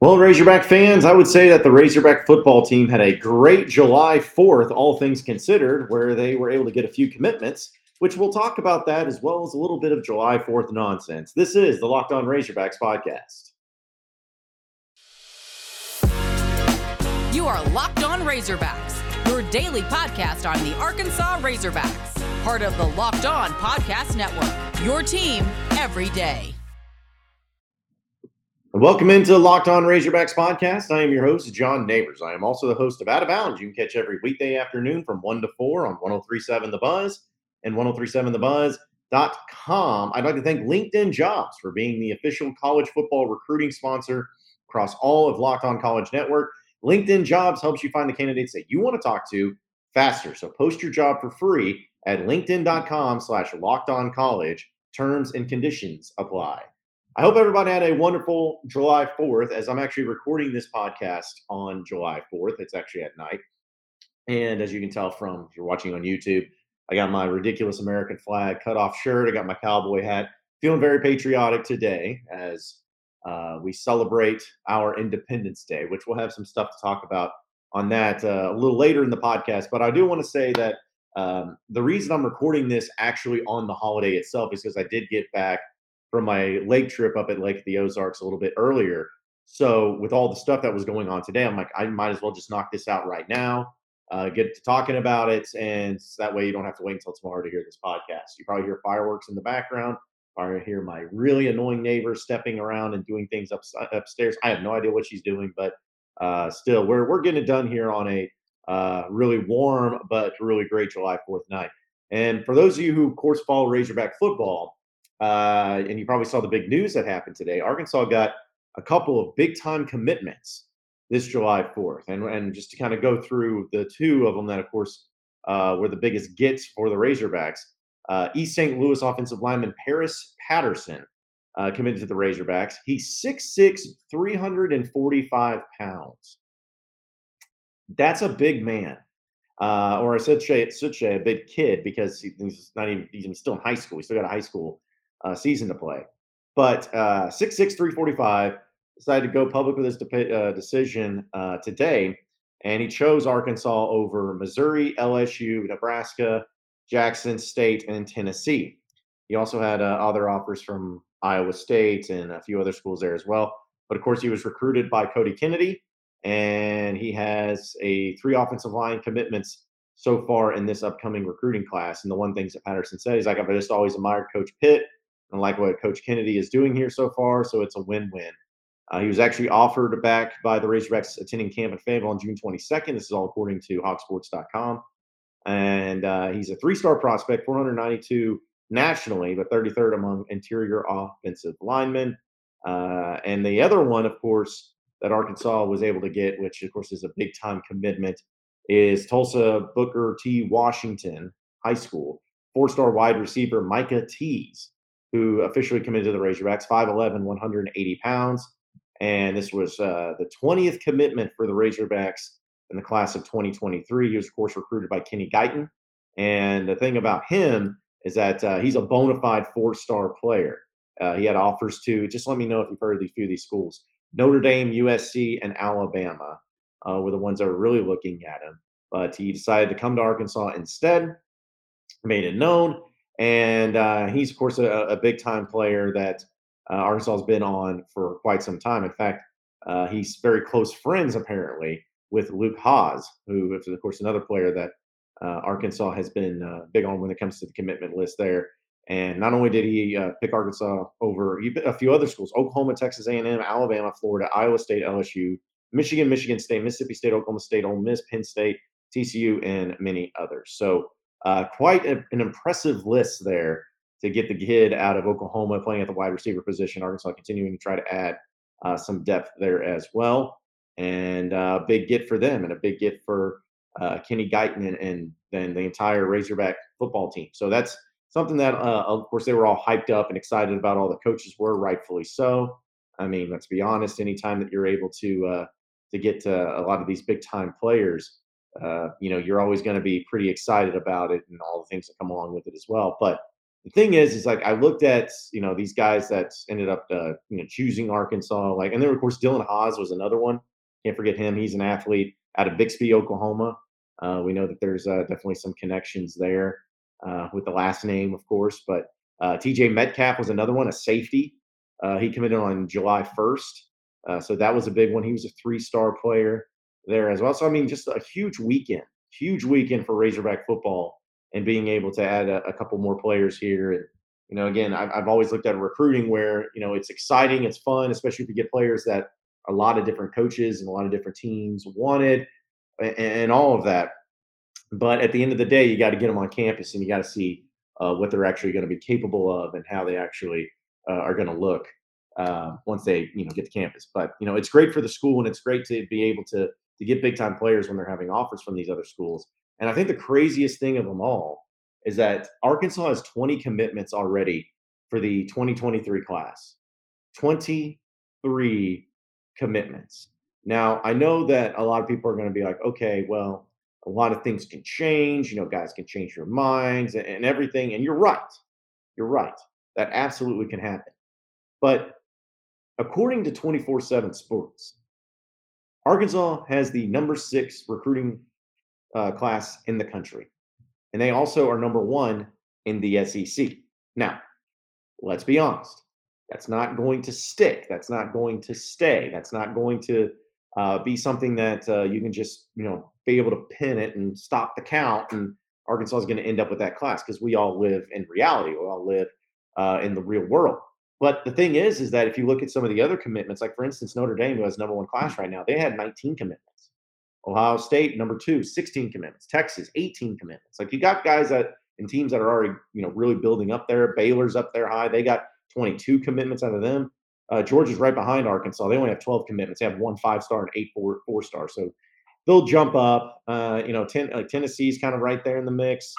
Well, Razorback fans, I would say that the Razorback football team had a great July 4th, all things considered, where they were able to get a few commitments, which we'll talk about that as well as a little bit of July 4th nonsense. This is the Locked On Razorbacks podcast. You are Locked On Razorbacks, your daily podcast on the Arkansas Razorbacks, part of the Locked On Podcast Network, your team every day. Welcome into Locked On Razorbacks podcast. I am your host, John Neighbors. I am also the host of Out of Bounds. You can catch every weekday afternoon from 1 to 4 on 1037 The Buzz and 1037thebuzz.com. I'd like to thank LinkedIn Jobs for being the official college football recruiting sponsor across all of Locked On College Network. LinkedIn Jobs helps you find the candidates that you want to talk to faster. So post your job for free at linkedin.com slash locked on college. Terms and conditions apply. I hope everybody had a wonderful July 4th as I'm actually recording this podcast on July 4th. It's actually at night. And as you can tell from if you're watching on YouTube, I got my ridiculous American flag cut off shirt. I got my cowboy hat. Feeling very patriotic today as uh, we celebrate our Independence Day, which we'll have some stuff to talk about on that uh, a little later in the podcast. But I do want to say that um, the reason I'm recording this actually on the holiday itself is because I did get back from my lake trip up at Lake the Ozarks a little bit earlier. So with all the stuff that was going on today, I'm like, I might as well just knock this out right now, uh, get to talking about it, and that way you don't have to wait until tomorrow to hear this podcast. You probably hear fireworks in the background. Probably hear my really annoying neighbor stepping around and doing things up, upstairs. I have no idea what she's doing, but uh, still, we're we're getting it done here on a uh, really warm but really great July Fourth night. And for those of you who, of course, follow Razorback football, uh, and you probably saw the big news that happened today. Arkansas got a couple of big time commitments this July 4th. And, and just to kind of go through the two of them that, of course, uh, were the biggest gets for the Razorbacks. Uh, East St. Louis offensive lineman Paris Patterson uh, committed to the Razorbacks. He's 6'6, 345 pounds. That's a big man. Uh, or I should say, such a big kid because he's not even he's still in high school. He's still got a high school uh, season to play. But uh, 6'6", 345 decided to go public with his de- uh, decision uh, today, and he chose Arkansas over Missouri, LSU, Nebraska, Jackson State, and Tennessee. He also had uh, other offers from Iowa State and a few other schools there as well. But of course, he was recruited by Cody Kennedy, and he has a three offensive line commitments so far in this upcoming recruiting class. And the one thing that Patterson said is like I've just always admired Coach Pitt and like what Coach Kennedy is doing here so far. So it's a win-win. Uh, he was actually offered back by the Razorbacks attending camp at Fayetteville on June 22nd. This is all according to hawgsports.com. And uh, he's a three-star prospect, 492 nationally, but 33rd among interior offensive linemen. Uh, and the other one, of course, that Arkansas was able to get, which of course is a big-time commitment, is Tulsa Booker T. Washington High School, four-star wide receiver Micah Tease who officially committed to the Razorbacks, 5'11, 180 pounds. And this was uh, the 20th commitment for the Razorbacks in the class of 2023. He was, of course, recruited by Kenny Guiton. And the thing about him is that uh, he's a bona fide four star player. Uh, he had offers to, just let me know if you've heard of these few of these schools Notre Dame, USC, and Alabama uh, were the ones that were really looking at him. But he decided to come to Arkansas instead, made it known. And uh, he's, of course, a, a big time player that uh, Arkansas has been on for quite some time. In fact, uh, he's very close friends, apparently, with Luke Hasz, who is, of course, another player that uh, Arkansas has been uh, big on when it comes to the commitment list there. And not only did he uh, pick Arkansas over a few other schools, Oklahoma, Texas A&M, Alabama, Florida, Iowa State, LSU, Michigan, Michigan State, Mississippi State, Oklahoma State, Ole Miss, Penn State, TCU, and many others. So uh, quite a, an impressive list there to get the kid out of Oklahoma playing at the wide receiver position. Arkansas continuing to try to add uh, some depth there as well. And a uh, big get for them and a big get for uh, Kenny Guiton and, and, then the entire Razorback football team. So that's something that, uh, of course, they were all hyped up and excited about. All the coaches were, rightfully so. I mean, let's be honest. Anytime that you're able to uh, to get to a lot of these big time players, uh, you know, you're always going to be pretty excited about it and all the things that come along with it as well. But the thing is, is like I looked at you know these guys that ended up uh, you know choosing Arkansas, like, and then of course Dylan Hasz was another one. Can't forget him. He's an athlete out of Bixby, Oklahoma. Uh, we know that there's uh, definitely some connections there uh, with the last name, of course. But TJ Metcalf was another one, a safety. He committed on July 1st. so that was a big one. He was a three star player there as well. So, I mean, just a huge weekend, huge weekend for Razorback football and being able to add a, a couple more players here. And, you know, again, I've, I've always looked at recruiting where, you know, it's exciting, it's fun, especially if you get players that a lot of different coaches and a lot of different teams wanted and, and all of that. But at the end of the day, you got to get them on campus and you got to see uh, what they're actually going to be capable of and how they actually uh, are going to look uh, once they, you know, get to campus. But you know, it's great for the school and it's great to be able to to get big time players when they're having offers from these other schools. And I think the craziest thing of them all is that Arkansas has 20 commitments already for the 2023 class. 23 commitments. Now, I know that a lot of people are going to be like, okay, well, a lot of things can change. You know, guys can change your minds and, and everything. And you're right. You're right. That absolutely can happen. But according to 24 7 Sports, Arkansas has the number six recruiting uh, class in the country. And they also are number one in the SEC. Now, let's be honest. That's not going to stick. That's not going to stay. That's not going to uh, be something that uh, you can just, you know, be able to pin it and stop the count. And Arkansas is going to end up with that class because we all live in reality. We all live uh, in the real world. But the thing is, is that if you look at some of the other commitments, like for instance, Notre Dame, who has number one class right now, they had 19 commitments. Ohio State, number two, 16 commitments. Texas, 18 commitments. Like you got guys that and teams that are already, you know, really building up there. Baylor's up there high. They got 22 commitments out of them. Uh, Georgia's right behind Arkansas. They only have 12 commitments. They have one five star and eight four four star. So they'll jump up. Uh, you know, ten, like Tennessee's kind of right there in the mix.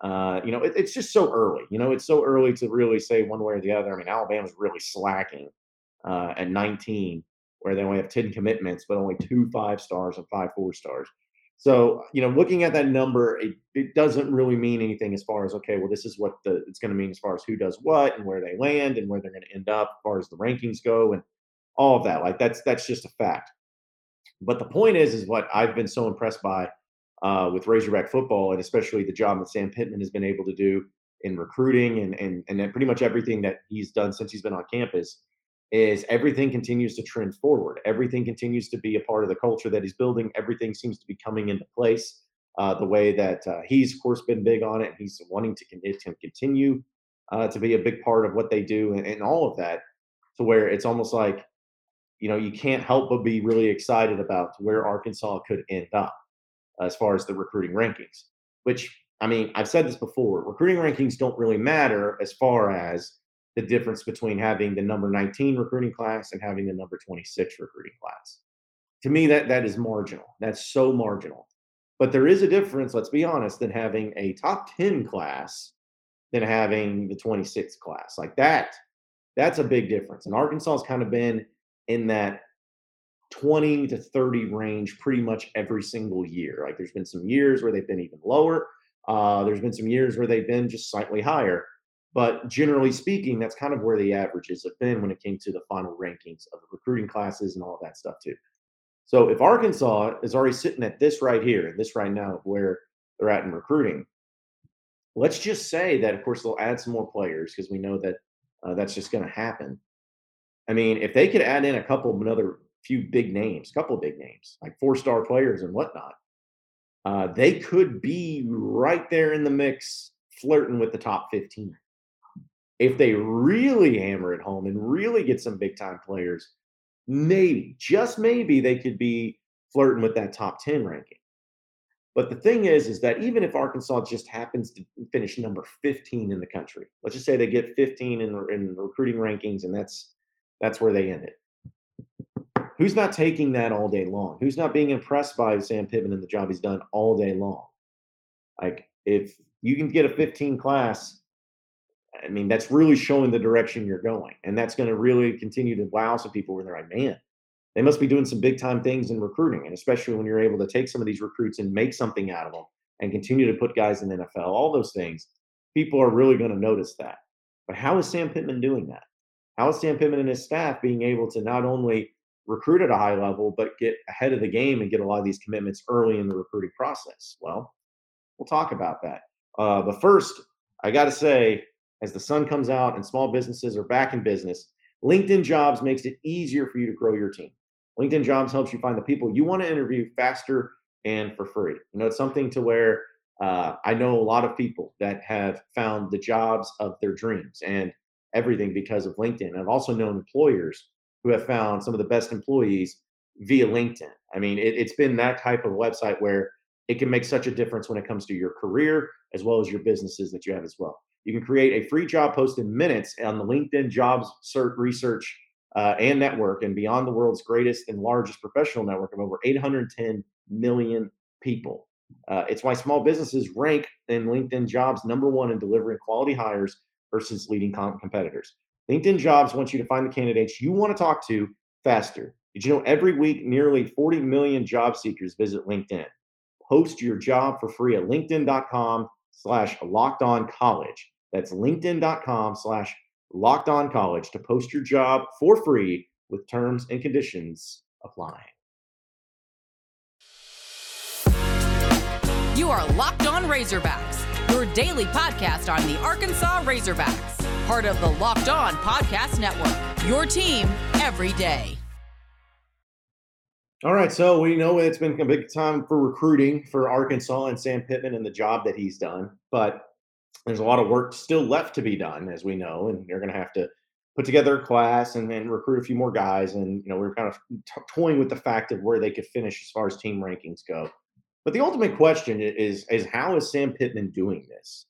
Uh, you know, it, it's just so early. You know, it's so early to really say one way or the other. I mean, Alabama's really slacking uh, at 19, where they only have 10 commitments, but only two five stars and five four stars. So, you know, looking at that number, it, it doesn't really mean anything as far as, okay, well, this is what the it's going to mean as far as who does what and where they land and where they're going to end up as far as the rankings go and all of that. Like that's that's just a fact. But the point is, is what I've been so impressed by uh, with Razorback football and especially the job that Sam Pittman has been able to do in recruiting and and and pretty much everything that he's done since he's been on campus is everything continues to trend forward. Everything continues to be a part of the culture that he's building. Everything seems to be coming into place uh, the way that uh, he's, of course, been big on it. He's wanting to, to continue uh, to be a big part of what they do and, and all of that to where it's almost like, you know, you can't help but be really excited about where Arkansas could end up as far as the recruiting rankings, which I mean, I've said this before recruiting rankings don't really matter as far as the difference between having the number 19 recruiting class and having the number 26 recruiting class. To me, that that is marginal. That's so marginal. But there is a difference, let's be honest, than having a top 10 class than having the 26th class. Like that, that's a big difference. And Arkansas has kind of been in that 20 to 30 range pretty much every single year. Like there's been some years where they've been even lower. Uh, there's been some years where they've been just slightly higher. But generally speaking, that's kind of where the averages have been when it came to the final rankings of recruiting classes and all that stuff too. So if Arkansas is already sitting at this right here, this right now where they're at in recruiting, let's just say that of course they'll add some more players because we know that uh, that's just going to happen. I mean, if they could add in a couple of another few big names, a couple of big names like four star players and whatnot, uh, they could be right there in the mix, flirting with the top 15 if they really hammer it home and really get some big time players, maybe, just maybe, they could be flirting with that top 10 ranking. But the thing is, is that even if Arkansas just happens to finish number 15 in the country, let's just say they get 15 in, in recruiting rankings, and that's that's where they end it. Who's not taking that all day long? Who's not being impressed by Sam Pittman and the job he's done all day long? Like if you can get a 15 class I mean, that's really showing the direction you're going. And that's going to really continue to wow some people where they're like, man, they must be doing some big time things in recruiting. And especially when you're able to take some of these recruits and make something out of them and continue to put guys in the NFL, all those things. people are really going to notice that. But how is Sam Pittman doing that? How is Sam Pittman and his staff being able to not only recruit at a high level, but get ahead of the game and get a lot of these commitments early in the recruiting process? Well, we'll talk about that. Uh, but first, I got to say, as the sun comes out and small businesses are back in business, LinkedIn Jobs makes it easier for you to grow your team. LinkedIn Jobs helps you find the people you want to interview faster and for free. You know, it's something to where uh, I know a lot of people that have found the jobs of their dreams and everything because of LinkedIn. I've also known employers who have found some of the best employees via LinkedIn. I mean, it, it's been that type of website where it can make such a difference when it comes to your career as well as your businesses that you have as well. You can create a free job post in minutes on the LinkedIn jobs search research uh, and network and beyond the world's greatest and largest professional network of over 810 million people. Uh, it's why small businesses rank in LinkedIn jobs number one in delivering quality hires versus leading competitors. LinkedIn jobs wants you to find the candidates you want to talk to faster. Did you know every week nearly 40 million job seekers visit LinkedIn? Post your job for free at linkedin.com slash locked on college. That's linkedin.com slash locked on college to post your job for free with terms and conditions applying. You are Locked On Razorbacks, your daily podcast on the Arkansas Razorbacks, part of the Locked On Podcast Network. Your team every day. All right, so we know it's been a big time for recruiting for Arkansas and Sam Pittman and the job that he's done, but there's a lot of work still left to be done, as we know, and you're going to have to put together a class and then recruit a few more guys. And you know, we are kind of toying with the fact of where they could finish as far as team rankings go. But the ultimate question is is how is Sam Pittman doing this?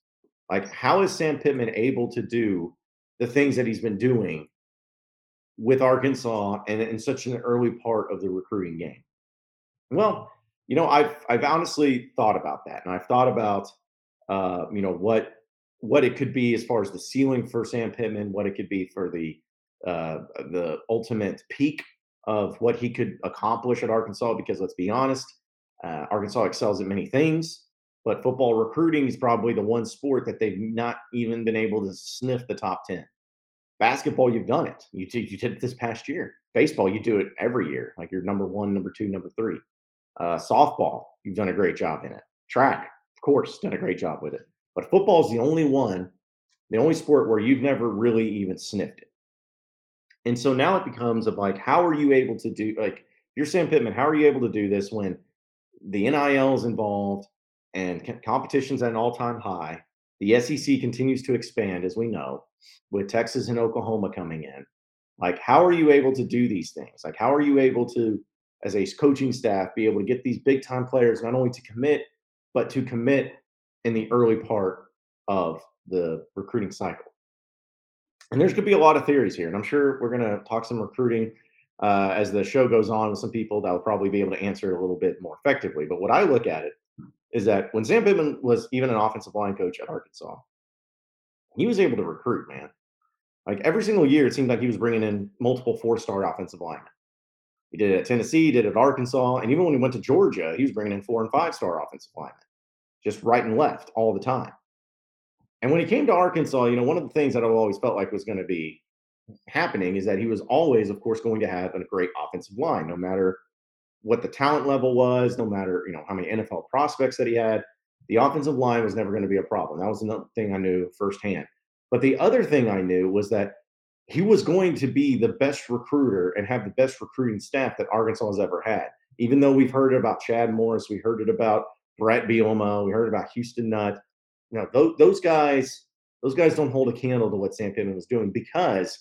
Like how is Sam Pittman able to do the things that he's been doing with Arkansas and in such an early part of the recruiting game? Well, you know, I've I've honestly thought about that, and I've thought about uh, you know what what it could be as far as the ceiling for Sam Pittman, what it could be for the uh, the ultimate peak of what he could accomplish at Arkansas. Because let's be honest, uh, Arkansas excels at many things, but football recruiting is probably the one sport that they've not even been able to sniff the top 10. Basketball, you've done it. You, t- you did it this past year. Baseball, you do it every year. Like you're number one, number two, number three. Uh, softball, you've done a great job in it. Track, of course, done a great job with it. But football is the only one, the only sport where you've never really even sniffed it. And so now it becomes of like, how are you able to do like you're Sam Pittman, how are you able to do this when the NIL is involved and competition's at an all-time high. The SEC continues to expand, as we know, with Texas and Oklahoma coming in. Like, how are you able to do these things? Like, how are you able to, as a coaching staff, be able to get these big time players not only to commit, but to commit in the early part of the recruiting cycle? And there's going to be a lot of theories here, and I'm sure we're going to talk some recruiting uh, as the show goes on with some people that will probably be able to answer it a little bit more effectively. But what I look at it is that when Sam Pittman was even an offensive line coach at Arkansas, he was able to recruit, man. Like every single year, it seemed like he was bringing in multiple four star offensive linemen. He did it at Tennessee, he did it at Arkansas, and even when he went to Georgia, he was bringing in four and five star offensive linemen, just right and left all the time. And when he came to Arkansas, you know, one of the things that I've always felt like was going to be happening is that he was always, of course, going to have a great offensive line, no matter what the talent level was, no matter you know how many NFL prospects that he had. The offensive line was never going to be a problem. That was another thing I knew firsthand. But the other thing I knew was that he was going to be the best recruiter and have the best recruiting staff that Arkansas has ever had. Even though we've heard about Chad Morris, we heard it about Bret Bielema, we heard about Houston Nutt. You know, those, those guys, those guys don't hold a candle to what Sam Pittman was doing because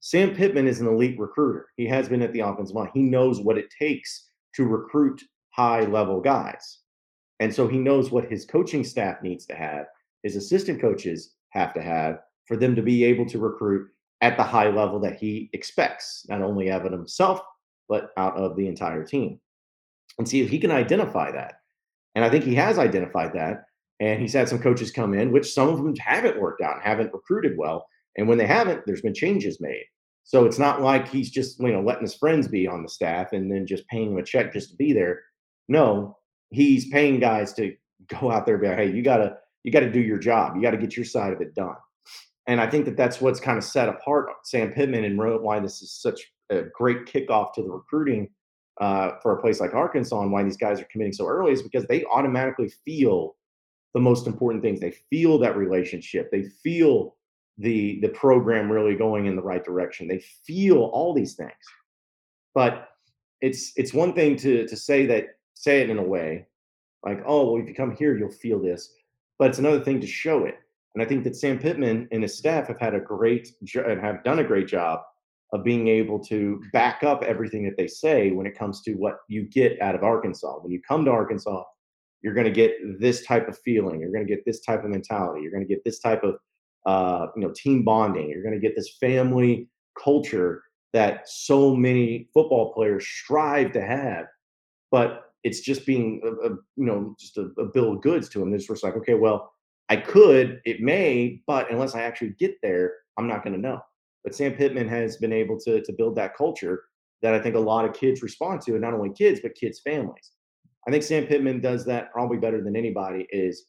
Sam Pittman is an elite recruiter. He has been at the offensive line. He knows what it takes to recruit high level guys. And so he knows what his coaching staff needs to have, his assistant coaches have to have for them to be able to recruit at the high level that he expects, not only out of himself, but out of the entire team. And see if he can identify that. And I think he has identified that. And he's had some coaches come in, which some of them haven't worked out and haven't recruited well. And when they haven't, there's been changes made. So it's not like he's just, you know, letting his friends be on the staff and then just paying them a check just to be there. No, he's paying guys to go out there and be like, hey, you gotta you got to do your job. You got to get your side of it done. And I think that that's what's kind of set apart Sam Pittman and why this is such a great kickoff to the recruiting uh, for a place like Arkansas and why these guys are committing so early is because they automatically feel the most important things. They feel that relationship. They feel the the program really going in the right direction. They feel all these things. But it's it's one thing to to say that say it in a way like, oh, well, if you come here, you'll feel this. But it's another thing to show it. And I think that Sam Pittman and his staff have had a great and have done a great job of being able to back up everything that they say when it comes to what you get out of Arkansas. When you come to Arkansas, you're going to get this type of feeling. You're going to get this type of mentality. You're going to get this type of uh, you know team bonding. You're going to get this family culture that so many football players strive to have. But it's just being a, a you know just a, a, bill of goods to them. They're just like, okay, well, I could, it may, but unless I actually get there, I'm not going to know. But Sam Pittman has been able to to build that culture that I think a lot of kids respond to, and not only kids but kids' families. I think Sam Pittman does that probably better than anybody is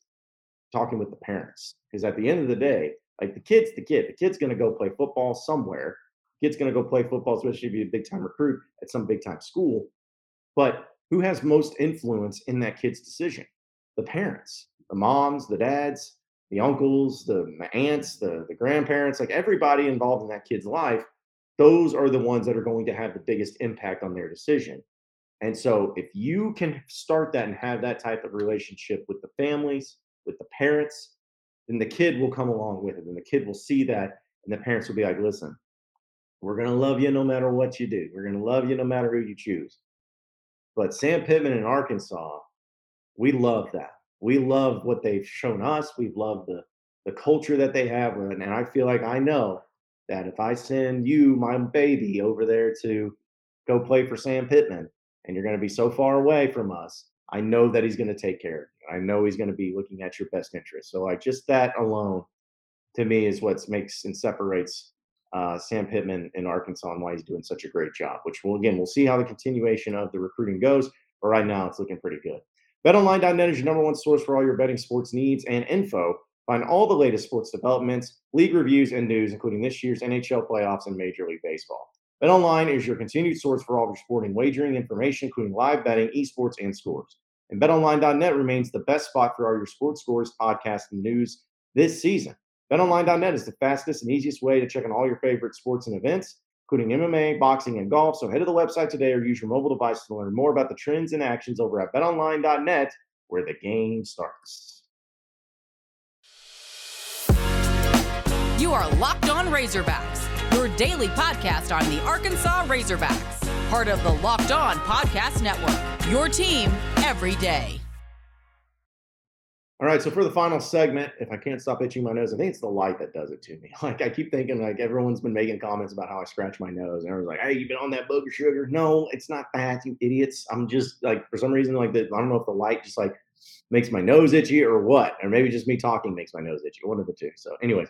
talking with the parents because at the end of the day, like the kid's the kid. The kid's going to go play football somewhere. The kid's going to go play football, especially if you're a big time recruit at some big time school. But who has most influence in that kid's decision? The parents, the moms, the dads, the uncles, the, the aunts, the, the grandparents, like everybody involved in that kid's life, those are the ones that are going to have the biggest impact on their decision. And so if you can start that and have that type of relationship with the families, with the parents, then the kid will come along with it. And the kid will see that. And the parents will be like, listen, we're going to love you no matter what you do. We're going to love you no matter who you choose. But Sam Pittman in Arkansas, we love that. We love what they've shown us. We've loved the the culture that they have, and I feel like I know that if I send you, my baby, over there to go play for Sam Pittman, and you're going to be so far away from us, I know that he's going to take care of you. I know he's going to be looking at your best interest. So, like, just that alone, to me, is what makes and separates uh, Sam Pittman in Arkansas and why he's doing such a great job. Which will again, we'll see how the continuation of the recruiting goes. But right now, it's looking pretty good. BetOnline.net is your number one source for all your betting sports needs and info. Find all the latest sports developments, league reviews, and news, including this year's NHL playoffs and Major League Baseball. BetOnline is your continued source for all your sporting wagering information, including live betting, esports, and scores. And BetOnline.net remains the best spot for all your sports scores, podcasts, and news this season. BetOnline.net is the fastest and easiest way to check on all your favorite sports and events, including MMA, boxing, and golf. So head to the website today or use your mobile device to learn more about the trends and actions over at BetOnline.net, where the game starts. You are Locked On Razorbacks, your daily podcast on the Arkansas Razorbacks, part of the Locked On Podcast Network. Your team every day. All right, so for the final segment, if I can't stop itching my nose, I think it's the light that does it to me. Like I keep thinking, like everyone's been making comments about how I scratch my nose, and everyone's like, "Hey, you've been on that booger sugar?" No, it's not that, you idiots. I'm just like, for some reason, like the, I don't know if the light just like makes my nose itchy or what, or maybe just me talking makes my nose itchy. One of the two. So, anyways,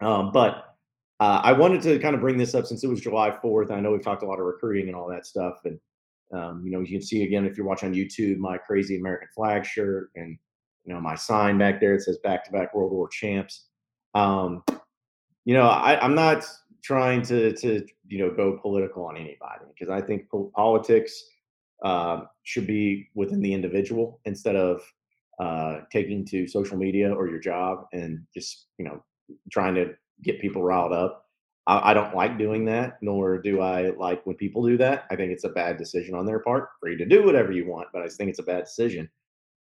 um, but uh, I wanted to kind of bring this up since it was July 4th. I know we've talked a lot of recruiting and all that stuff, and um, you know, you can see again if you're watching on YouTube my crazy American flag shirt and you know, my sign back there it says back to back World War champs. Um, you know, I, I'm not trying to to you know go political on anybody because I think po- politics uh, should be within the individual instead of uh, taking to social media or your job and just you know trying to get people riled up. I, I don't like doing that, nor do I like when people do that. I think it's a bad decision on their part. Free to do whatever you want, but I think it's a bad decision.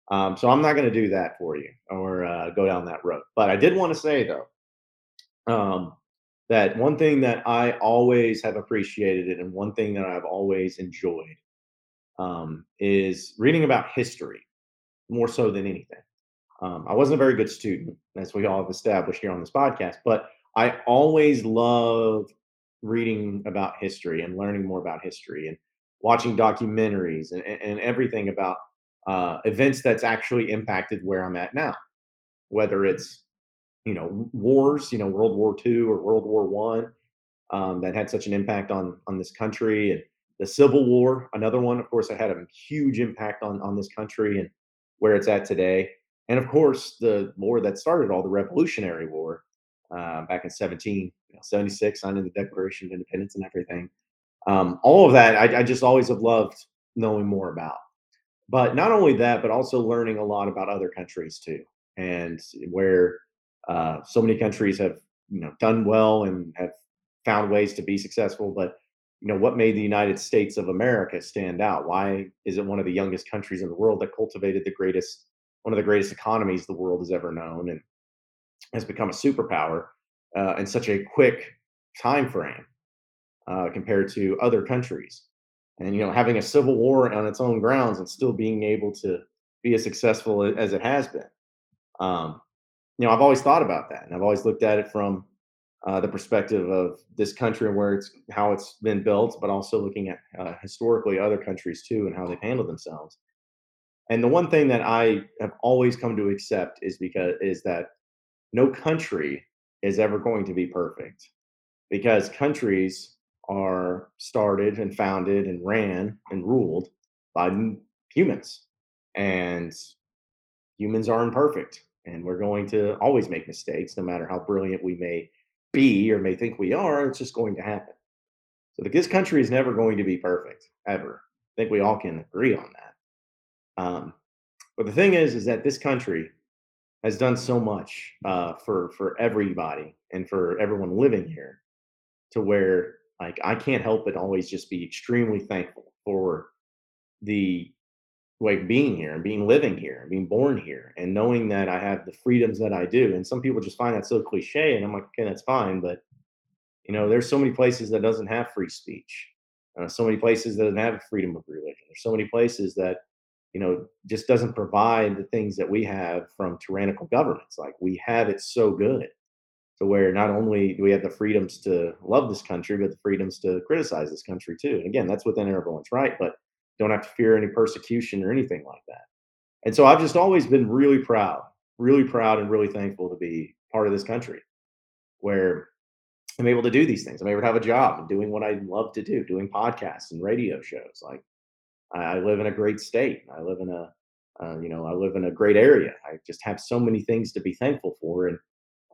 Um, so I'm not going to do that for you or uh, go down that road. But I did want to say though um, that one thing that I always have appreciated and one thing that I've always enjoyed um, is reading about history more so than anything. Um, I wasn't a very good student, as we all have established here on this podcast, but I always love reading about history and learning more about history and watching documentaries and, and everything about uh, events that's actually impacted where I'm at now, whether it's you know wars, you know World War II or World War One um, that had such an impact on on this country, and the Civil War, another one, of course, that had a huge impact on on this country and where it's at today. and of course the war that started all the Revolutionary War uh, back in 1776, signing the Declaration of Independence and everything. Um, all of that, I, I just always have loved knowing more about. But not only that, but also learning a lot about other countries too, and where uh, so many countries have you know done well and have found ways to be successful. But you know what made the United States of America stand out? Why is it one of the youngest countries in the world that cultivated the greatest, one of the greatest economies the world has ever known, and has become a superpower uh, in such a quick time frame uh, compared to other countries? and you know having a civil war on its own grounds and still being able to be as successful as it has been um, you know i've always thought about that and i've always looked at it from uh, the perspective of this country and where it's how it's been built but also looking at uh, historically other countries too and how they've handled themselves and the one thing that i have always come to accept is because is that no country is ever going to be perfect because countries are started and founded and ran and ruled by humans. And humans are imperfect. And we're going to always make mistakes, no matter how brilliant we may be or may think we are. It's just going to happen. So this country is never going to be perfect, ever. I think we all can agree on that. Um, but the thing is, is that this country has done so much uh, for for everybody and for everyone living here, to where like I can't help but always just be extremely thankful for the like being here and being living here and being born here and knowing that I have the freedoms that I do. And some people just find that so cliche, and I'm like, okay, that's fine, but you know, there's so many places that doesn't have free speech. Uh, so many places that doesn't have freedom of religion. There's so many places that you know just doesn't provide the things that we have from tyrannical governments. Like we have it so good to where not only do we have the freedoms to love this country, but the freedoms to criticize this country too. And again, that's within everyone's right, but don't have to fear any persecution or anything like that. And so I've just always been really proud, really proud and really thankful to be part of this country where I'm able to do these things. I'm able to have a job and doing what I love to do, doing podcasts and radio shows. Like I, live in a great state. I live in a, uh, you know, I live in a great area. I just have so many things to be thankful for. And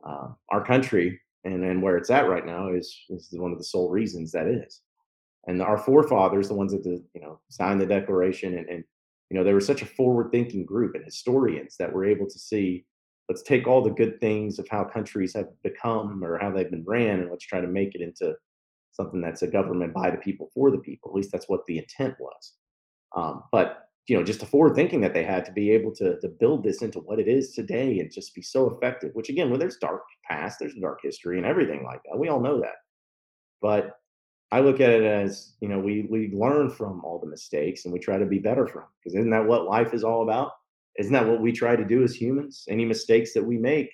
uh, our country and, and where it's at right now is is one of the sole reasons that is. And our forefathers, the ones that the, you know signed the Declaration, and, and you know they were such a forward-thinking group and historians that were able to see. Let's take all the good things of how countries have become or how they've been ran, and let's try to make it into something that's a government by the people for the people. At least that's what the intent was. Um, but you know just the forward thinking that they had to be able to to build this into what it is today and just be so effective which again when there's dark past there's dark history and everything like that we all know that. But i look at it as you know we we learn from all the mistakes and we try to be better from because isn't that what life is all about? Isn't that what we try to do as humans? Any mistakes that we make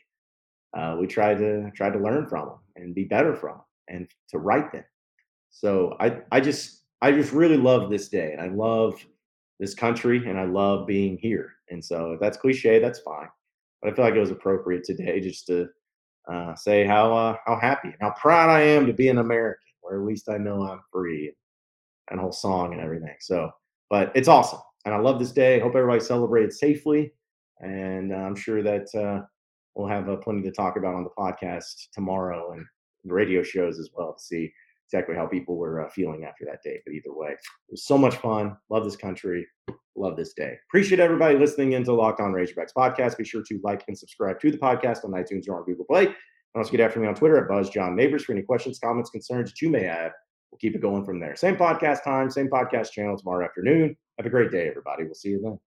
uh, we try to try to learn from them and be better from them and to right them. So i i just i just really love this day and i love this country and I love being here. And so if that's cliche, that's fine. But I feel like it was appropriate today just to uh, say how uh, how happy and how proud I am to be an American, or at least I know I'm free and whole song and everything. So, but it's awesome. And I love this day. Hope everybody celebrated safely. And I'm sure that uh, we'll have uh, plenty to talk about on the podcast tomorrow and radio shows as well to see exactly how people were uh, feeling after that day. But either way, it was so much fun. Love this country. Love this day. Appreciate everybody listening into Locked On Razorbacks podcast. Be sure to like and subscribe to the podcast on iTunes or on Google Play. And also get after me on Twitter at Buzz John Neighbors for any questions, comments, concerns that you may have. We'll keep it going from there. Same podcast time, same podcast channel tomorrow afternoon. Have a great day, everybody. We'll see you then.